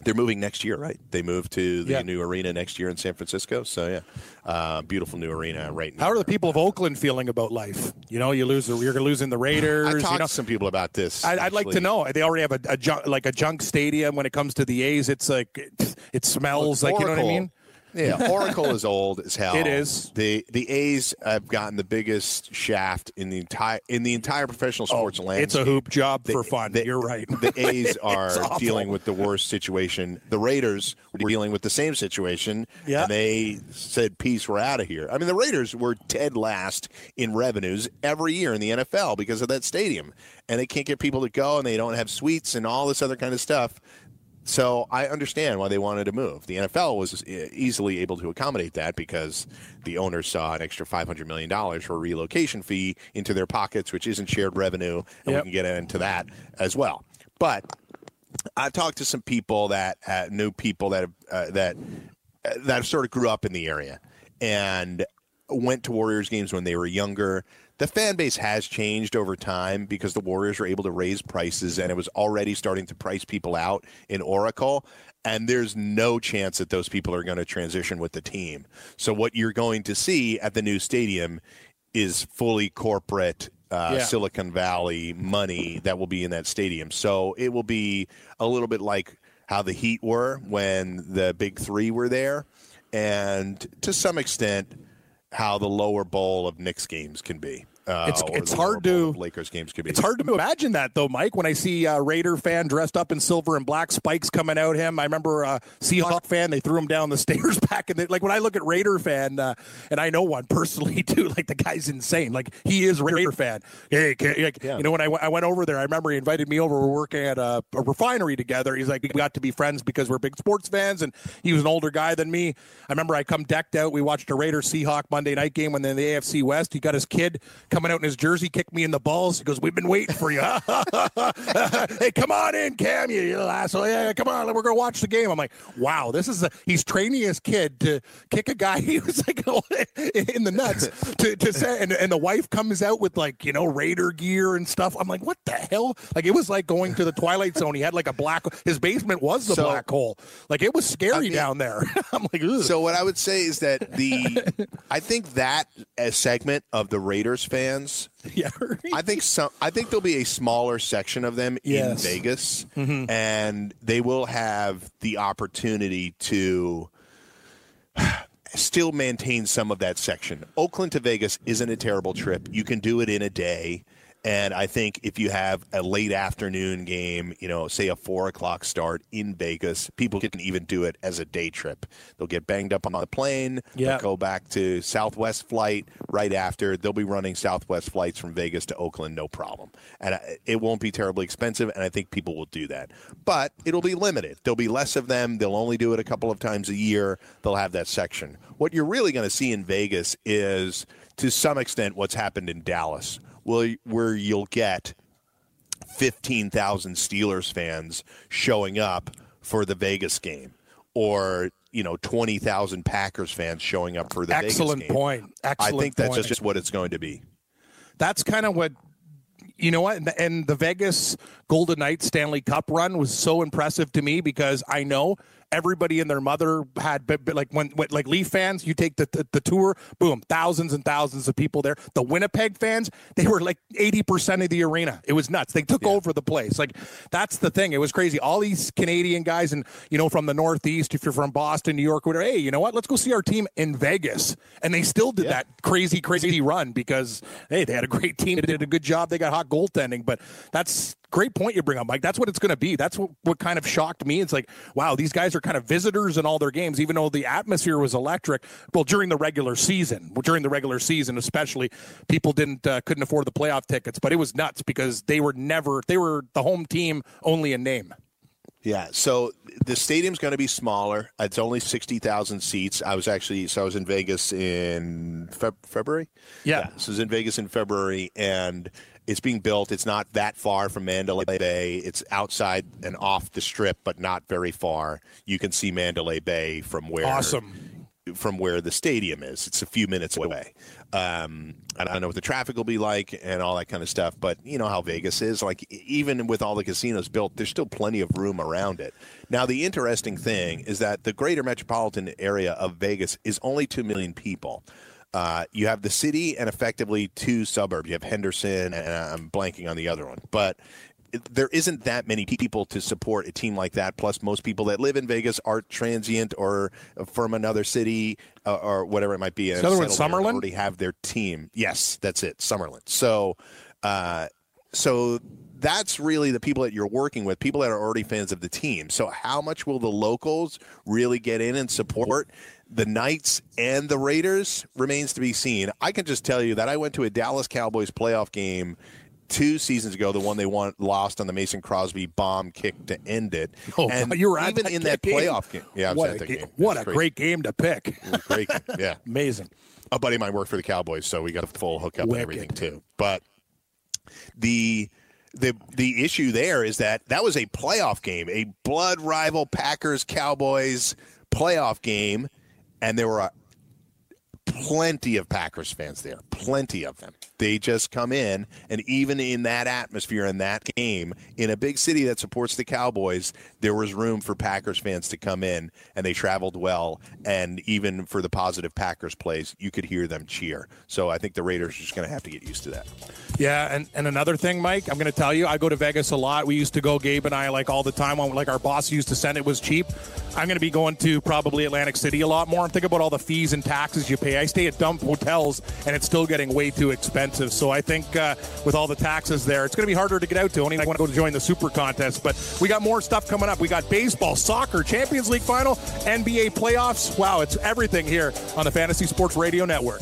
They're moving next year, right? They move to the Yeah. new arena next year in San Francisco. So yeah, uh, beautiful new arena right now. How are the people of Oakland feeling about life? You know, you lose, the, you're losing the Raiders. I you talked know, to some people about this. I, I'd like to know. They already have a, a junk, like a junk stadium when it comes to the A's. It's like it, it smells like you know what I mean. Yeah, Oracle is old as hell. It is. the The A's have gotten the biggest shaft in the entire in the entire professional oh, sports landscape. Oh, It's a hoop job The- for fun. the- You're right. The A's are dealing with the worst situation. The Raiders were dealing with the same situation, Yeah. and they said, "Peace, we're out of here." I mean, the Raiders were dead last in revenues every year in the NFL because of that stadium, and they can't get people to go, and they don't have suites and all this other kind of stuff. So I understand why they wanted to move. The NFL was e- easily able to accommodate that because the owners saw an extra five hundred million dollars for a relocation fee into their pockets, which isn't shared revenue, and Yep. we can get into that as well. But I've talked to some people that uh, knew people that have, uh, that uh, that sort of grew up in the area and went to Warriors games when they were younger. The fan base has changed over time because the Warriors were able to raise prices and it was already starting to price people out in Oracle. And there's no chance that those people are going to transition with the team. So what you're going to see at the new stadium is fully corporate uh, Yeah. Silicon Valley money that will be in that stadium. So it will be a little bit like how the Heat were when the Big Three were there, and to some extent, how the lower bowl of Knicks games can be. Uh, It's- it's hard to- Lakers games could be. It's hard to imagine that though, Mike. When I see a Raider fan dressed up in silver and black spikes coming out him, I remember a Seahawk fan. They threw him down the stairs back in the like when I look at Raider fan, uh, and I know one personally too. Like the guy's insane. Like he is Raider fan. Hey, like, Yeah. you know when I, went- went over there, I remember he invited me over. We're working at a, a refinery together. He's like, we got to be friends because we're big sports fans, and he was an older guy than me. I remember I come decked out. We watched a Raider Seahawk Monday night game when they're in the AFC West. He got his kid coming out in his jersey, kicked me in the balls. He goes, "We've been waiting for you." hey, come on in, Cam, you little asshole. Yeah, come on, we're gonna watch the game. I'm like, wow, this is a he's training his kid to kick a guy he was like in the nuts to, to say and, and the wife comes out with like, you know, Raider gear and stuff. I'm like, what the hell? Like it was like going to the Twilight Zone. He had like a black his basement was the So- black hole. Like it was scary mean- down there. I'm like, Ugh. So what I would say is that the I think that a segment of the Raiders fans, yeah. I think some I think there'll be a smaller section of them Yes. in Vegas mm-hmm. and they will have the opportunity to still maintain some of that section. Oakland to Vegas isn't a terrible trip. You can do it in a day. And I think if you have a late afternoon game, you know, say a four o'clock start in Vegas, people can even do it as a day trip. They'll get banged up on the plane. Yeah. Go back to Southwest flight right after. They'll be running Southwest flights from Vegas to Oakland, no problem. And uh, it won't be terribly expensive. And I think people will do that. But it'll be limited. There'll be less of them. They'll only do it a couple of times a year. They'll have that section. What you're really going to see in Vegas is, to some extent, what's happened in Dallas, where, where you'll get 15,000 Steelers fans showing up for the Vegas game or you know 20,000 Packers fans showing up for the Excellent Vegas game. Excellent point. Excellent I think that's point. just, just what it's going to be. that's kind of what you know what and the Vegas Golden Knights Stanley Cup run was so impressive to me because I know everybody and their mother had but, but like when, when like Leaf fans you take the, the the tour boom thousands and thousands of people there. The Winnipeg fans they were like 80% of the arena. It was nuts. They took over the place. Like that's the thing. It was crazy. All these Canadian guys and you know from the northeast if you're from Boston New York whatever hey you know what? Let's go see our team in Vegas. And they still did that crazy crazy run because hey they had a great team. They did a good job. They got hot goaltending. But that's great point you bring up mike that's what it's going to be that's what, what kind of shocked me it's like wow these guys are kind of visitors in all their games even though the atmosphere was electric well during the regular season during the regular season especially people didn't uh, couldn't afford the playoff tickets but it was nuts because they were never they were the home team only in name Yeah. So the stadium's going to be smaller. It's only 60,000 seats. I was actually, so I was in Vegas in Feb- February. Yeah. This was in Vegas in February and it's being built. It's not that far from Mandalay Bay. It's outside and off the strip, but not very far. You can see Mandalay Bay from where awesome from where the stadium is. It's a few minutes away. Um, and I don't know what the traffic will be like and all that kind of stuff. But you know how Vegas is. Like even with all the casinos built, there's still plenty of room around it. Now the interesting thing is that the greater metropolitan area of Vegas is only two million people. Uh, you have the city and effectively two suburbs. You have Henderson, and I'm blanking on the other one, but there isn't that many people to support a team like that. Plus, most people that live in Vegas are transient or from another city uh, or whatever it might be. and the other one Summerlin? Already have their team. Yes, that's it, Summerlin. So, uh, so that's really the people that you're working with, people that are already fans of the team. So, how much will the locals really get in and support? The Knights and the Raiders remains to be seen. I can just tell you that I went to a Dallas Cowboys playoff game two seasons ago, the one they won, lost on the Mason Crosby bomb kick to end it. Oh, and you were at even that in that game. playoff game. Yeah, I was what at a, game. what a great game to pick. Great. Yeah. Amazing. a buddy of mine worked for the Cowboys, so we got a full hookup Wicked. and everything too. But the the the issue there is that that was a playoff game, a blood rival Packers Cowboys playoff game, and there were uh plenty of Packers fans there, plenty of them. They just come in, and even in that atmosphere in that game, in a big city that supports the Cowboys, there was room for Packers fans to come in, and they traveled well. And even for the positive Packers plays, you could hear them cheer. So I think the Raiders are just going to have to get used to that. Yeah, and, and another thing, Mike, I'm going to tell you, I go to Vegas a lot. We used to go, Gabe and I, like all the time. Like our boss used to send it was cheap. I'm going to be going to probably Atlantic City a lot more. And think about all the fees and taxes you pay. I stay at dumb hotels, and it's still getting way too expensive. So I think uh, with all the taxes there, it's going to be harder to get out to. Only I want to go to join the Super Contest. But we got more stuff coming up. We got baseball, soccer, Champions League final, NBA playoffs. Wow, it's everything here on the Fantasy Sports Radio Network.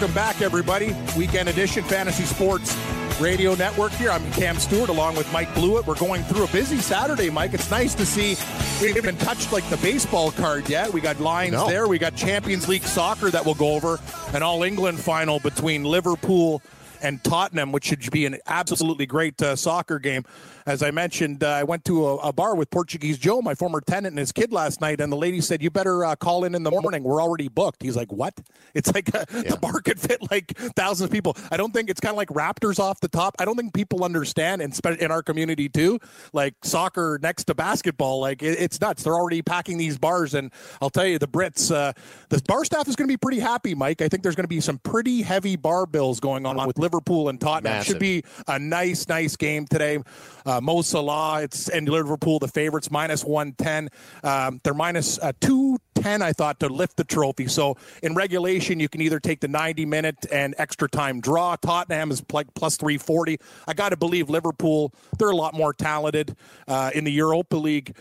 Welcome back, everybody. Weekend edition Fantasy Sports Radio Network here. I'm Cam Stewart along with Mike Blewett. We're going through a busy Saturday, Mike. It's nice to see we haven't touched like the baseball card yet. We got lines No. there. We got Champions League soccer that we'll go over, an All England final between Liverpool and Tottenham, which should be an absolutely great uh, soccer game. As I mentioned, uh, I went to a, a bar with Portuguese Joe, my former tenant, and his kid last night, and the lady said, "You better uh, call in in the morning. We're already booked." He's like, "What?" It's like uh the bar could fit like thousands of people. I don't think it's kind of like Raptors off the top. I don't think people understand, and spe- in our community too, like soccer next to basketball. Like it, it's nuts. They're already packing these bars, and I'll tell you, the Brits, uh, the bar staff is going to be pretty happy, Mike. I think there's going to be some pretty heavy bar bills going on with Liverpool and Tottenham. Massive. Should be a nice, nice game today. Uh, Mo Salah, it's and Liverpool, the favorites, minus 110. Um, they're minus uh, 210, I thought, to lift the trophy. So in regulation, you can either take the 90 minute and extra time draw. Tottenham is like plus 340. I got to believe Liverpool, they're a lot more talented uh, in the Europa League.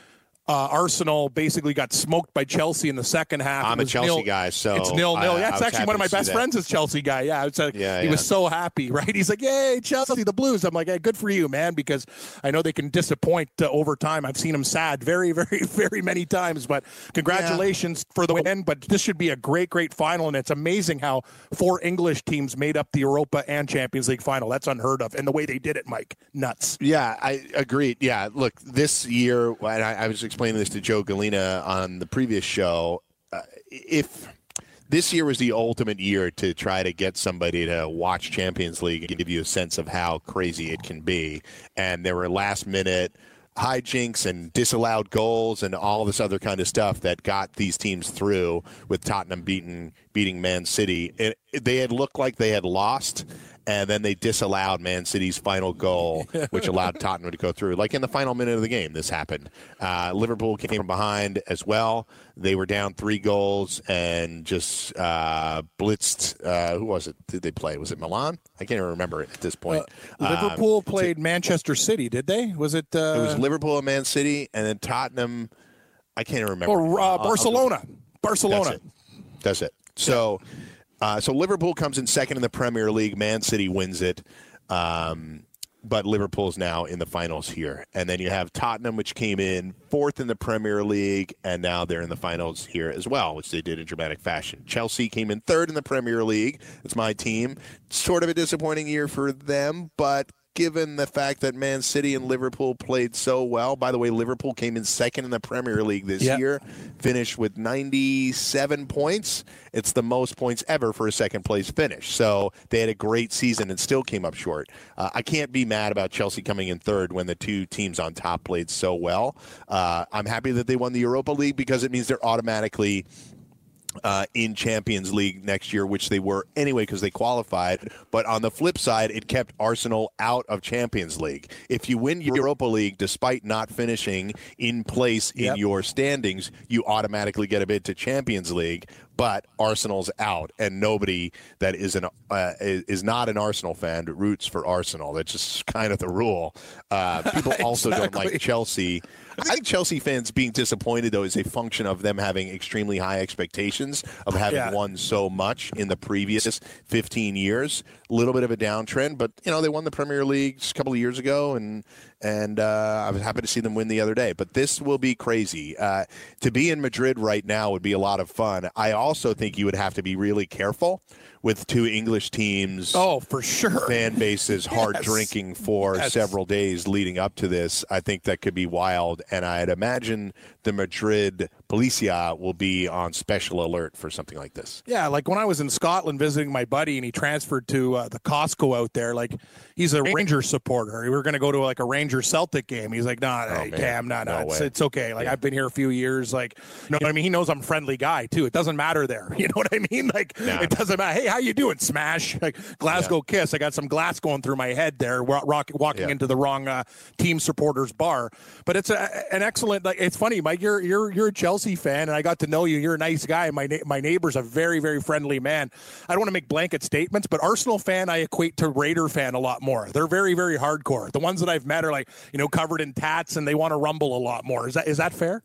Uh, Arsenal basically got smoked by Chelsea in the second half. I'm a Chelsea nil- guy, so it's nil nil. I That's was actually one of my best friends is Chelsea guy. Yeah, it's a, Yeah, he yeah. was so happy, right? He's like, "Yay, Chelsea, the Blues!" I'm like, "Hey, good for you, man," because I know they can disappoint uh, over time. I've seen them sad very, very, very many times. But congratulations for the win. But this should be a great, great final, and it's amazing how four English teams made up the Europa and Champions League final. That's unheard of, and the way they did it, Mike, nuts. Yeah, I agreed. Yeah, look, this year, and I, I was explaining this to Joe Galena on the previous show. Uh, if this year was the ultimate year to try to get somebody to watch Champions League and give you a sense of how crazy it can be, and there were last minute hijinks and disallowed goals and all this other kind of stuff that got these teams through with Tottenham beating beating Man City. It, they had looked like they had lost and then they disallowed Man City's final goal, which allowed Tottenham to go through. Like in the final minute of the game, this happened. Uh, Liverpool came from behind as well. They were down three goals and just uh, blitzed. Uh, who was it? Did they play? Was it Milan? I can't even remember it at this point. Um, Liverpool played Manchester City, did they? Was it? Uh, it was Liverpool and Man City, and then Tottenham. I can't even remember. or uh, I'll- I'll- Barcelona. Barcelona. That's it. That's it. So, uh, so Liverpool comes in second in the Premier League. Man City wins it, um, but Liverpool's now in the finals here. And then you have Tottenham, which came in fourth in the Premier League, and now they're in the finals here as well, which they did in dramatic fashion. Chelsea came in third in the Premier League. It's my team. Sort of a disappointing year for them, but given the fact that Man City and Liverpool played so well. By the way, Liverpool came in second in the Premier League this Yep. year, finished with 97 points. It's the most points ever for a second place finish. So they had a great season and still came up short. Uh, I can't be mad about Chelsea coming in third when the two teams on top played so well. Uh, I'm happy that they won the Europa League because it means they're automatically uh, in Champions League next year, which they were anyway because they qualified. But on the flip side, it kept Arsenal out of Champions League. If you win Europa League despite not finishing in place in Yep. your standings, you automatically get a bid to Champions League. But Arsenal's out, and nobody that is an uh, is not an Arsenal fan roots for Arsenal. That's just kind of the rule. Uh, people also don't like Chelsea. I think Chelsea fans being disappointed though is a function of them having extremely high expectations of having Yeah. won so much in the previous 15 years. A little bit of a downtrend, but you know they won the Premier League a couple of years ago, and and uh, I was happy to see them win the other day. But this will be crazy. Uh, to be in Madrid right now would be a lot of fun. I also think you would have to be really careful with two English teams Oh, for sure. fan bases hard Yes. drinking for Yes. several days leading up to this. I think that could be wild, and I'd imagine the Madrid Policia will be on special alert for something like this. Yeah, like when I was in Scotland visiting my buddy, and he transferred to uh, the Costco out there. Like he's a Ranger supporter. We were going to go to like a Ranger Celtic game. He's like, "Nah, hey, Oh. Cam, nah, nah, No it's, it's okay. Like I've been here a few years. Like, you know what I mean? He knows I'm a friendly guy too. It doesn't matter there. You know what I mean? Like it doesn't matter. Hey, how you doing? Smash. Like Glasgow Kiss. I got some glass going through my head there. Rock, walking Yeah. into the wrong uh, team supporters bar. But it's a, an excellent. Like it's funny, Mike. You're you're you're a Chelsea fan, and I got to know you. You're a nice guy. My na- my neighbor's a very very friendly man. I don't want to make blanket statements, but Arsenal fan I equate to Raider fan a lot more. They're very very hardcore. The ones that I've met are like you know covered in tats, and they want to rumble a lot more. Is that is that fair?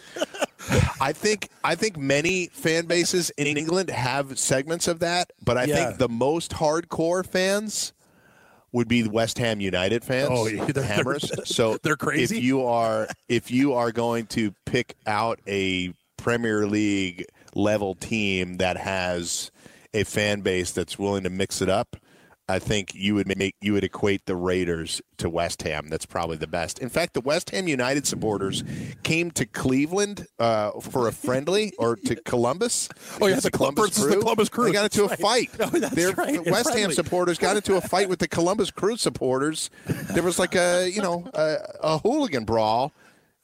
I think I think many fan bases in England have segments of that, but I Yeah. think the most hardcore fans would be the West Ham United fans. Oh, yeah, they're- Hammers. they're- so they're crazy. If you are if you are going to pick out a Premier League level team that has a fan base that's willing to mix it up, I think you would make you would equate the Raiders to West Ham. That's probably the best. In fact, the West Ham United supporters came to Cleveland uh, for a friendly or to Columbus. Oh, yeah, the Columbus- Columbus the Columbus Crew. They got into a That's fight. right. Oh, that's right. It's West Ham supporters got into a fight with the Columbus Crew supporters. There was like a you know a, a hooligan brawl.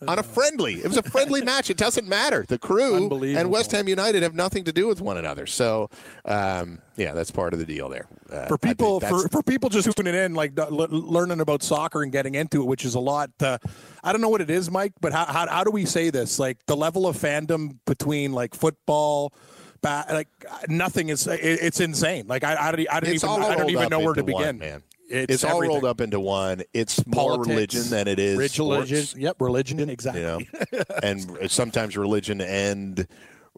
On a friendly, it was a friendly match. It doesn't matter. The crew and West Ham United have nothing to do with one another. So, um, yeah, that's part of the deal there. Uh, for people for, for people just tuning in like l- learning about soccer and getting into it which is a lot uh, i don't know what it is mike but how, how, how do we say this? Like the level of fandom between like football ba- like nothing is it, it's insane. Like i, I don't, I don't it's even i don't even know where to one, begin. man. it's, It's, all rolled up into one. It's more Politics, religion than it is religion yep religion exactly you know? and sometimes religion and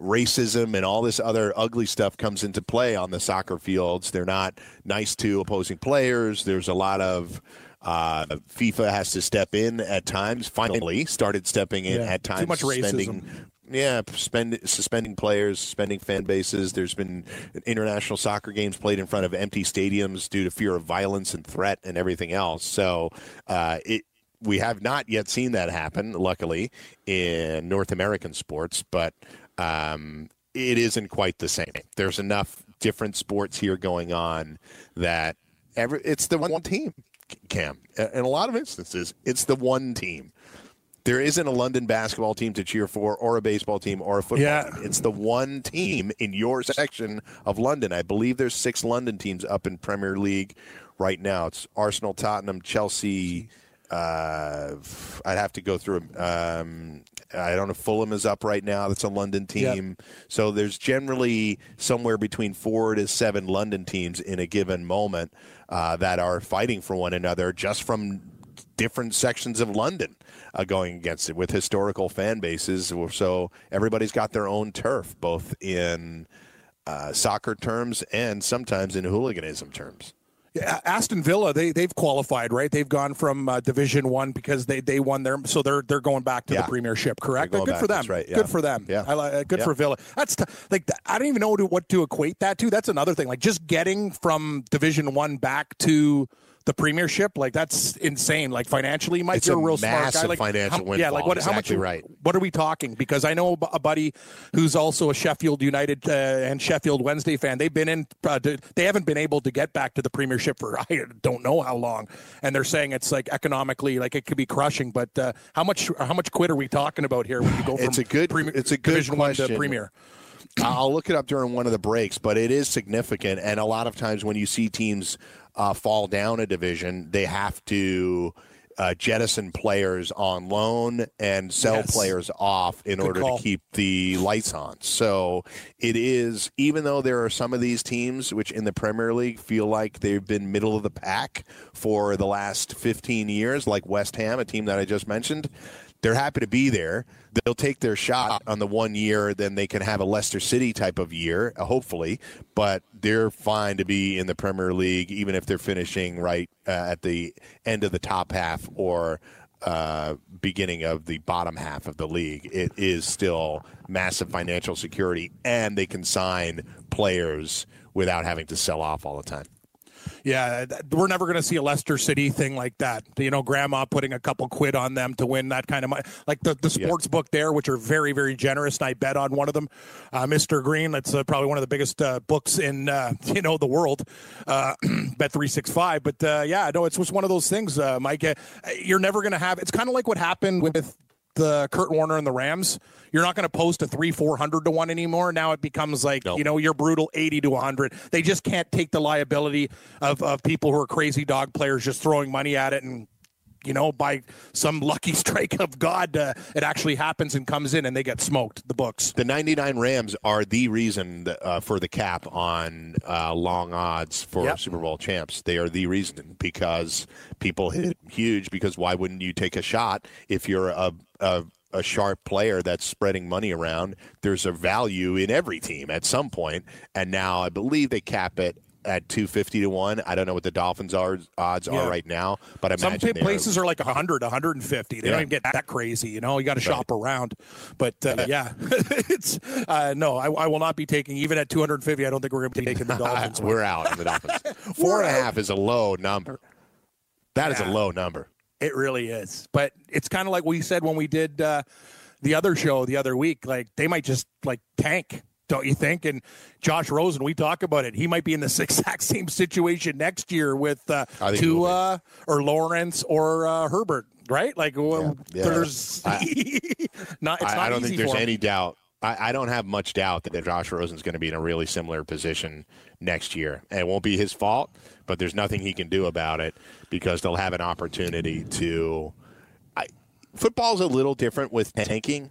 racism and all this other ugly stuff comes into play on the soccer fields they're not nice to opposing players there's a lot of uh, FIFA has to step in at times. Finally, started stepping in Yeah, at too times. much suspending- racism. Yeah, spend, suspending players, suspending fan bases. There's been international soccer games played in front of empty stadiums due to fear of violence and threat and everything else. So uh, it we have not yet seen that happen, luckily, in North American sports, but um, it isn't quite the same. There's enough different sports here going on that every it's the one team, Cam. In a lot of instances, it's the one team. There isn't a London basketball team to cheer for, or a baseball team, or a football Yeah. team. It's the one team in your section of London. I believe there's six London teams up in Premier League right now. It's Arsenal, Tottenham, Chelsea. Uh, I'd have to go through Um, I don't know. Fulham is up right now. That's a London team. So there's generally somewhere between four to seven London teams in a given moment uh, that are fighting for one another just from different sections of London uh, going against it with historical fan bases. So everybody's got their own turf, both in uh, soccer terms and sometimes in hooliganism terms. Yeah, Aston Villa, they they've qualified, right? They've gone from uh, Division One because they, they won their, so they're they're going back to Yeah. the Premiership, correct? Good for them. that's right, yeah. Good for them. Yeah. I like uh, good Yeah. for Villa. That's t- like I don't even know what to, what to equate that to. That's another thing. Like just getting from Division One back to the premiership. Like that's insane. Like financially, Mike, It's you're a real smart guy. Like, financial how, Yeah, like what? windfall. How much? Exactly right. What are we talking? Because I know a buddy who's also a Sheffield United uh, and Sheffield Wednesday fan. They've been in. Uh, they haven't been able to get back to the premiership for I don't know how long, and they're saying it's like economically, like it could be crushing. But uh, how much? How much quid are we talking about here when you go from It's a good- Premier- it's a good Division One to. Premier? I'll look it up during one of the breaks, but it is significant. And a lot of times when you see teams uh, fall down a division, they have to uh, jettison players on loan and sell Yes. players off in Good order call. to keep the lights on. So it is, even though there are some of these teams which in the Premier League feel like they've been middle of the pack for the last 15 years, like West Ham, a team that I just mentioned, they're happy to be there. They'll take their shot on the one year, then they can have a Leicester City type of year, uh, hopefully. But they're fine to be in the Premier League, even if they're finishing right uh, at the end of the top half or uh, beginning of the bottom half of the league. It is still massive financial security, and they can sign players without having to sell off all the time. Yeah, we're never going to see a Leicester City thing like that. You know, grandma putting a couple quid on them to win that kind of money. Like the, the sports book there, which are very, very generous. And I bet on one of them, uh, Mr. Green. That's uh, probably one of the biggest uh, books in, uh, you know, the world, uh, Bet 365. But uh, yeah, no, it's just one of those things, uh, Mike. You're never going to have, it's kind of like what happened with the Kurt Warner and the Rams. You're not going to post a three, four hundred to one anymore. Now it becomes like Nope. you know you're brutal eighty to hundred. They just can't take the liability of of people who are crazy dog players just throwing money at it and. You know, by some lucky strike of God, uh, it actually happens and comes in, and they get smoked. The books. The 99 Rams are the reason uh, for the cap on uh, long odds for Yep. Super Bowl champs. They are the reason because people hit huge. Because why wouldn't you take a shot if you're a, a a sharp player that's spreading money around? There's a value in every team at some point, and now I believe they cap it at 250 to 1 i don't know what the dolphins are, odds Yeah. are right now but i Some imagine pa- they're- places are like 100, 150. They Yeah. don't even get that crazy. You know, you got to shop around. But uh, yeah, it's uh, no, I, I will not be taking even at 250. I don't think we're going to be taking the Dolphins. we're out on the dolphins four and a half is a low number That is Yeah. a low number It really is. But it's kind of like we said when we did uh, the other show the other week. Like they might just like tank, don't you think? And Josh Rosen, we talk about it. He might be in this exact same situation next year with uh, I think he will be. Tua or Lawrence or uh, Herbert, right? Like well, Yeah. there's not. It's not I, I don't think there's any doubt. I, I don't have much doubt that Josh Rosen's going to be in a really similar position next year. And it won't be his fault, but there's nothing he can do about it because they'll have an opportunity to. I, football's a little different with tanking.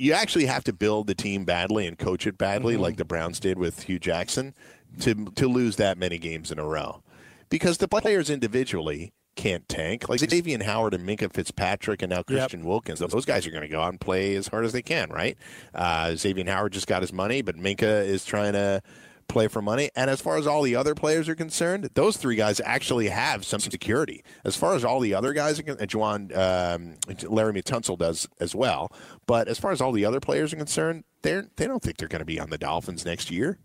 You actually have to build the team badly and coach it badly, Mm-hmm. like the Browns did with Hue Jackson, to to lose that many games in a row. Because the players individually can't tank. Like Xavier Howard and Minkah Fitzpatrick and now Christian Wilkins, those guys are going to go out and play as hard as they can, right? Uh, Xavier Howard just got his money, but Minkah is trying to play for money. And as far as all the other players are concerned, those three guys actually have some security. As far as all the other guys, Juwan, um, Laremy Tunsil does as well. But as far as all the other players are concerned, they're they don't think they're going to be on the Dolphins next year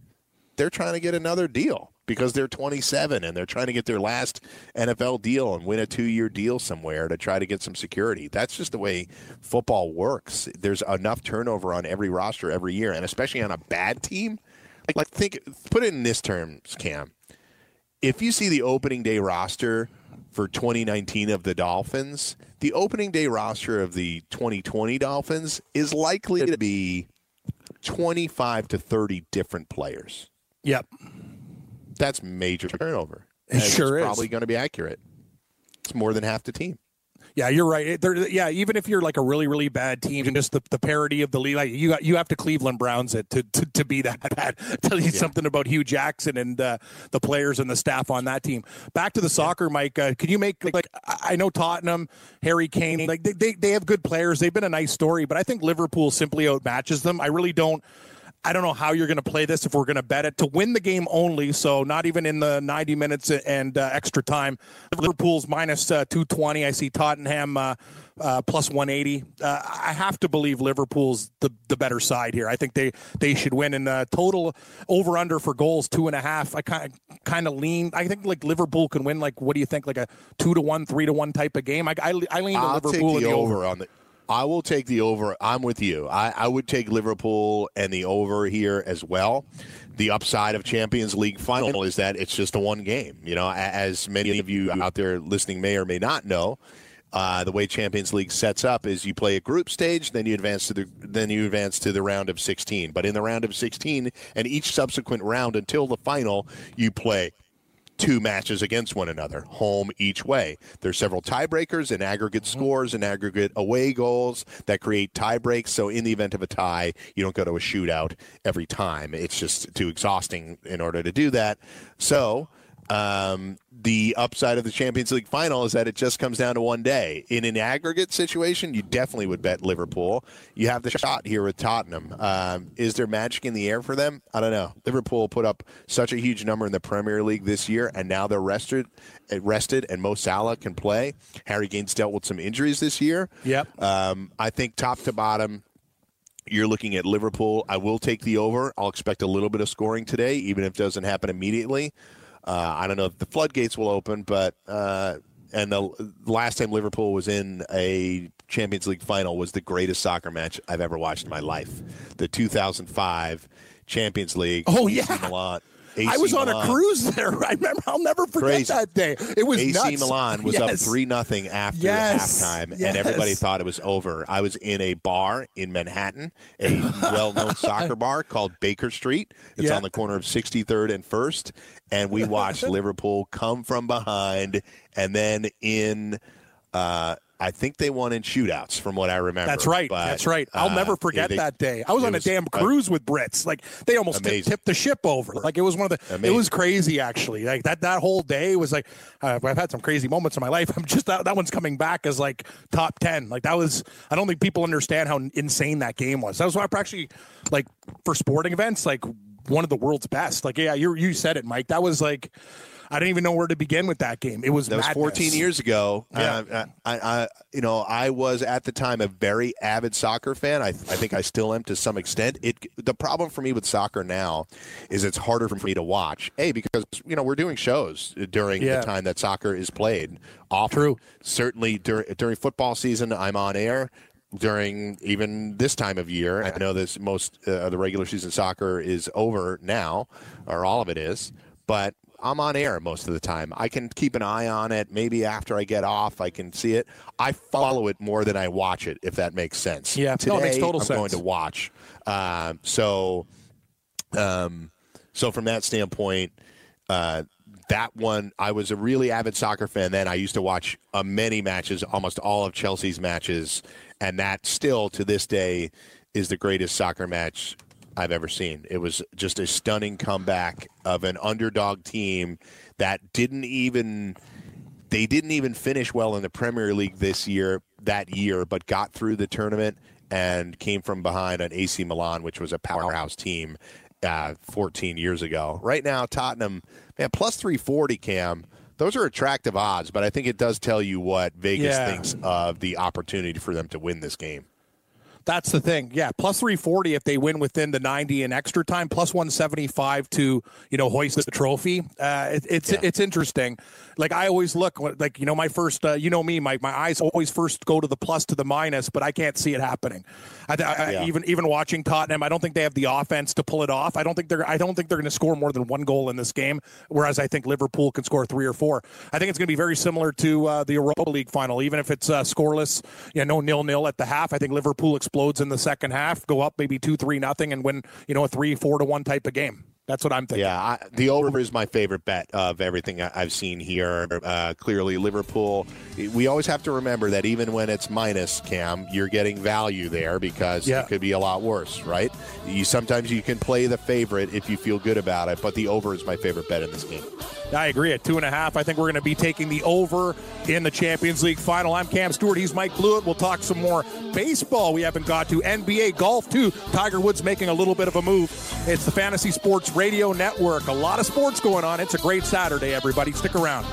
they're trying to get another deal because they're 27 and they're trying to get their last NFL deal and win a two year deal somewhere to try to get some security. That's just the way football works. There's enough turnover on every roster every year, and especially on a bad team. Like, like think, put it in this terms, Cam. If you see the opening day roster for 2019 of the Dolphins, the opening day roster of the 2020 Dolphins is likely to be 25 to 30 different players Yep. that's major turnover. It sure it's is. probably going to be accurate. It's more than half the team. Yeah, you're right. There- yeah, even if you're like a really, really bad team, and just the, the parity of the league, like you got, you have to Cleveland Browns it to, to, to be that bad. Tell you something about Hue Jackson and uh, the players and the staff on that team. Back to the soccer, Mike. Uh, can you make like I I know Tottenham, Harry Kane, like they, they they have good players. They've been a nice story, but I think Liverpool simply outmatches them. I really don't. I don't know how you're going to play this if we're going to bet it to win the game only. So not even in the 90 minutes and uh, extra time. Liverpool's minus uh, 220. I see Tottenham uh, uh, plus 180. Uh, I have to believe Liverpool's the, the better side here. I think they they should win. And uh, total over under for goals two and a half. I kind of kind of lean. I think like Liverpool can win. Like what do you think? Like a two to one, three to one type of game. I I, I lean to I'll Liverpool take the, the over. on the. I will take the over. I'm with you. I, I would take Liverpool and the over here as well. The upside of Champions League final is that it's just a one game. You know, as many of you out there listening may or may not know, uh, the way Champions League sets up is you play a group stage, then you advance to the then you advance to the round of 16. But in the round of 16 and each subsequent round until the final, you play two matches against one another, home each way. There's several tiebreakers and aggregate mm-hmm. scores and aggregate away goals that create tiebreaks. So in the event of a tie, you don't go to a shootout every time. It's just too exhausting in order to do that. So um, the upside of the Champions League final is that it just comes down to one day. In an aggregate situation, you definitely would bet Liverpool. You have the shot here with Tottenham. Um, is there magic in the air for them? I don't know. Liverpool put up such a huge number in the Premier League this year, and now they're rested. Rested, and Mo Salah can play. Harry Kane's dealt with some injuries this year. Yep. Um, I think top to bottom, you're looking at Liverpool. I will take the over. I'll expect a little bit of scoring today, even if it doesn't happen immediately. Uh, I don't know if the floodgates will open, but uh, and the last time Liverpool was in a Champions League final was the greatest soccer match I've ever watched in my life. The 2005 Champions League. Oh, yeah. Milan. I AC was on a cruise there. I remember. I'll never forget Crazy. that day. It was AC nuts. Milan was up three nothing after Yes. halftime, Yes. and everybody thought it was over. I was in a bar in Manhattan, a well-known soccer bar called Baker Street. It's Yeah. on the corner of 63rd and First, and we watched Liverpool come from behind, and then in. Uh, I think they won in shootouts, from what I remember. That's right. But, That's right. I'll uh, never forget they- that day. I was on a was, damn uh, cruise with Brits. Like they almost tipped, tipped the ship over. Like it was one of the. It was crazy actually. Like that that whole day was like. Uh, I've had some crazy moments in my life. I'm just that that one's coming back as like top ten. Like that was. I don't think people understand how insane that game was. That was why actually like for sporting events like one of the world's best. Like yeah, you you said it, Mike. That was like. I didn't even know where to begin with that game. It was That was 14 years ago. Yeah. Uh, I, I, you know, I was at the time a very avid soccer fan. I, I think I still am to some extent. It the problem for me with soccer now is it's harder for me to watch. A because you know we're doing shows during Yeah. the time that soccer is played. Often. True. Certainly during during football season, I'm on air. During even this time of year, I know this most uh, of the regular season soccer is over now, or all of it is. But I'm on air most of the time. I can keep an eye on it. Maybe after I get off, I can see it. I follow it more than I watch it, if that makes sense. Yeah. Today, No, it makes total I'm sense. going to watch. Um, so, um, so from that standpoint, uh, that one, I was a really avid soccer fan then. I used to watch uh, many matches, almost all of Chelsea's matches, and that still to this day is the greatest soccer match I've ever seen. It was just a stunning comeback of an underdog team that didn't even they didn't even finish well in the Premier League this year that year, but got through the tournament and came from behind on AC Milan, which was a powerhouse team uh, 14 years ago. Right now, Tottenham, man, plus 340, Cam. Those are attractive odds, but I think it does tell you what Vegas Yeah. thinks of the opportunity for them to win this game. That's the thing. Yeah, plus 340 if they win within the 90 in extra time, plus 175 to, you know, hoist the trophy. Uh, it, it's Yeah. it's interesting. Like I always look like, you know, my first uh, you know me, my my eyes always first go to the plus to the minus, but I can't see it happening. I, I, Yeah. even even watching Tottenham, I don't think they have the offense to pull it off. I don't think they're I don't think they're going to score more than one goal in this game, whereas I think Liverpool can score 3 or 4. I think it's going to be very similar to uh, the Europa League final even if it's uh, scoreless, you know, nil nil at the half. I think Liverpool explodes in the second half, go up maybe 2-3 nothing and win, you know, a 3-4 to 1 type of game. That's what I'm thinking. Yeah, I, the over is my favorite bet of everything I've seen here. Uh, clearly, Liverpool. We always have to remember that even when it's minus, Cam, you're getting value there because yeah. it could be a lot worse, right? You sometimes you can play the favorite if you feel good about it, but the over is my favorite bet in this game. I agree. At two and a half, I think we're going to be taking the over in the Champions League final. I'm Cam Stewart. He's Mike Blewett. We'll talk some more baseball. We haven't got to NBA golf too. Tiger Woods making a little bit of a move. It's the Fantasy Sports Radio Network. A lot of sports going on. It's a great Saturday, everybody. Stick around.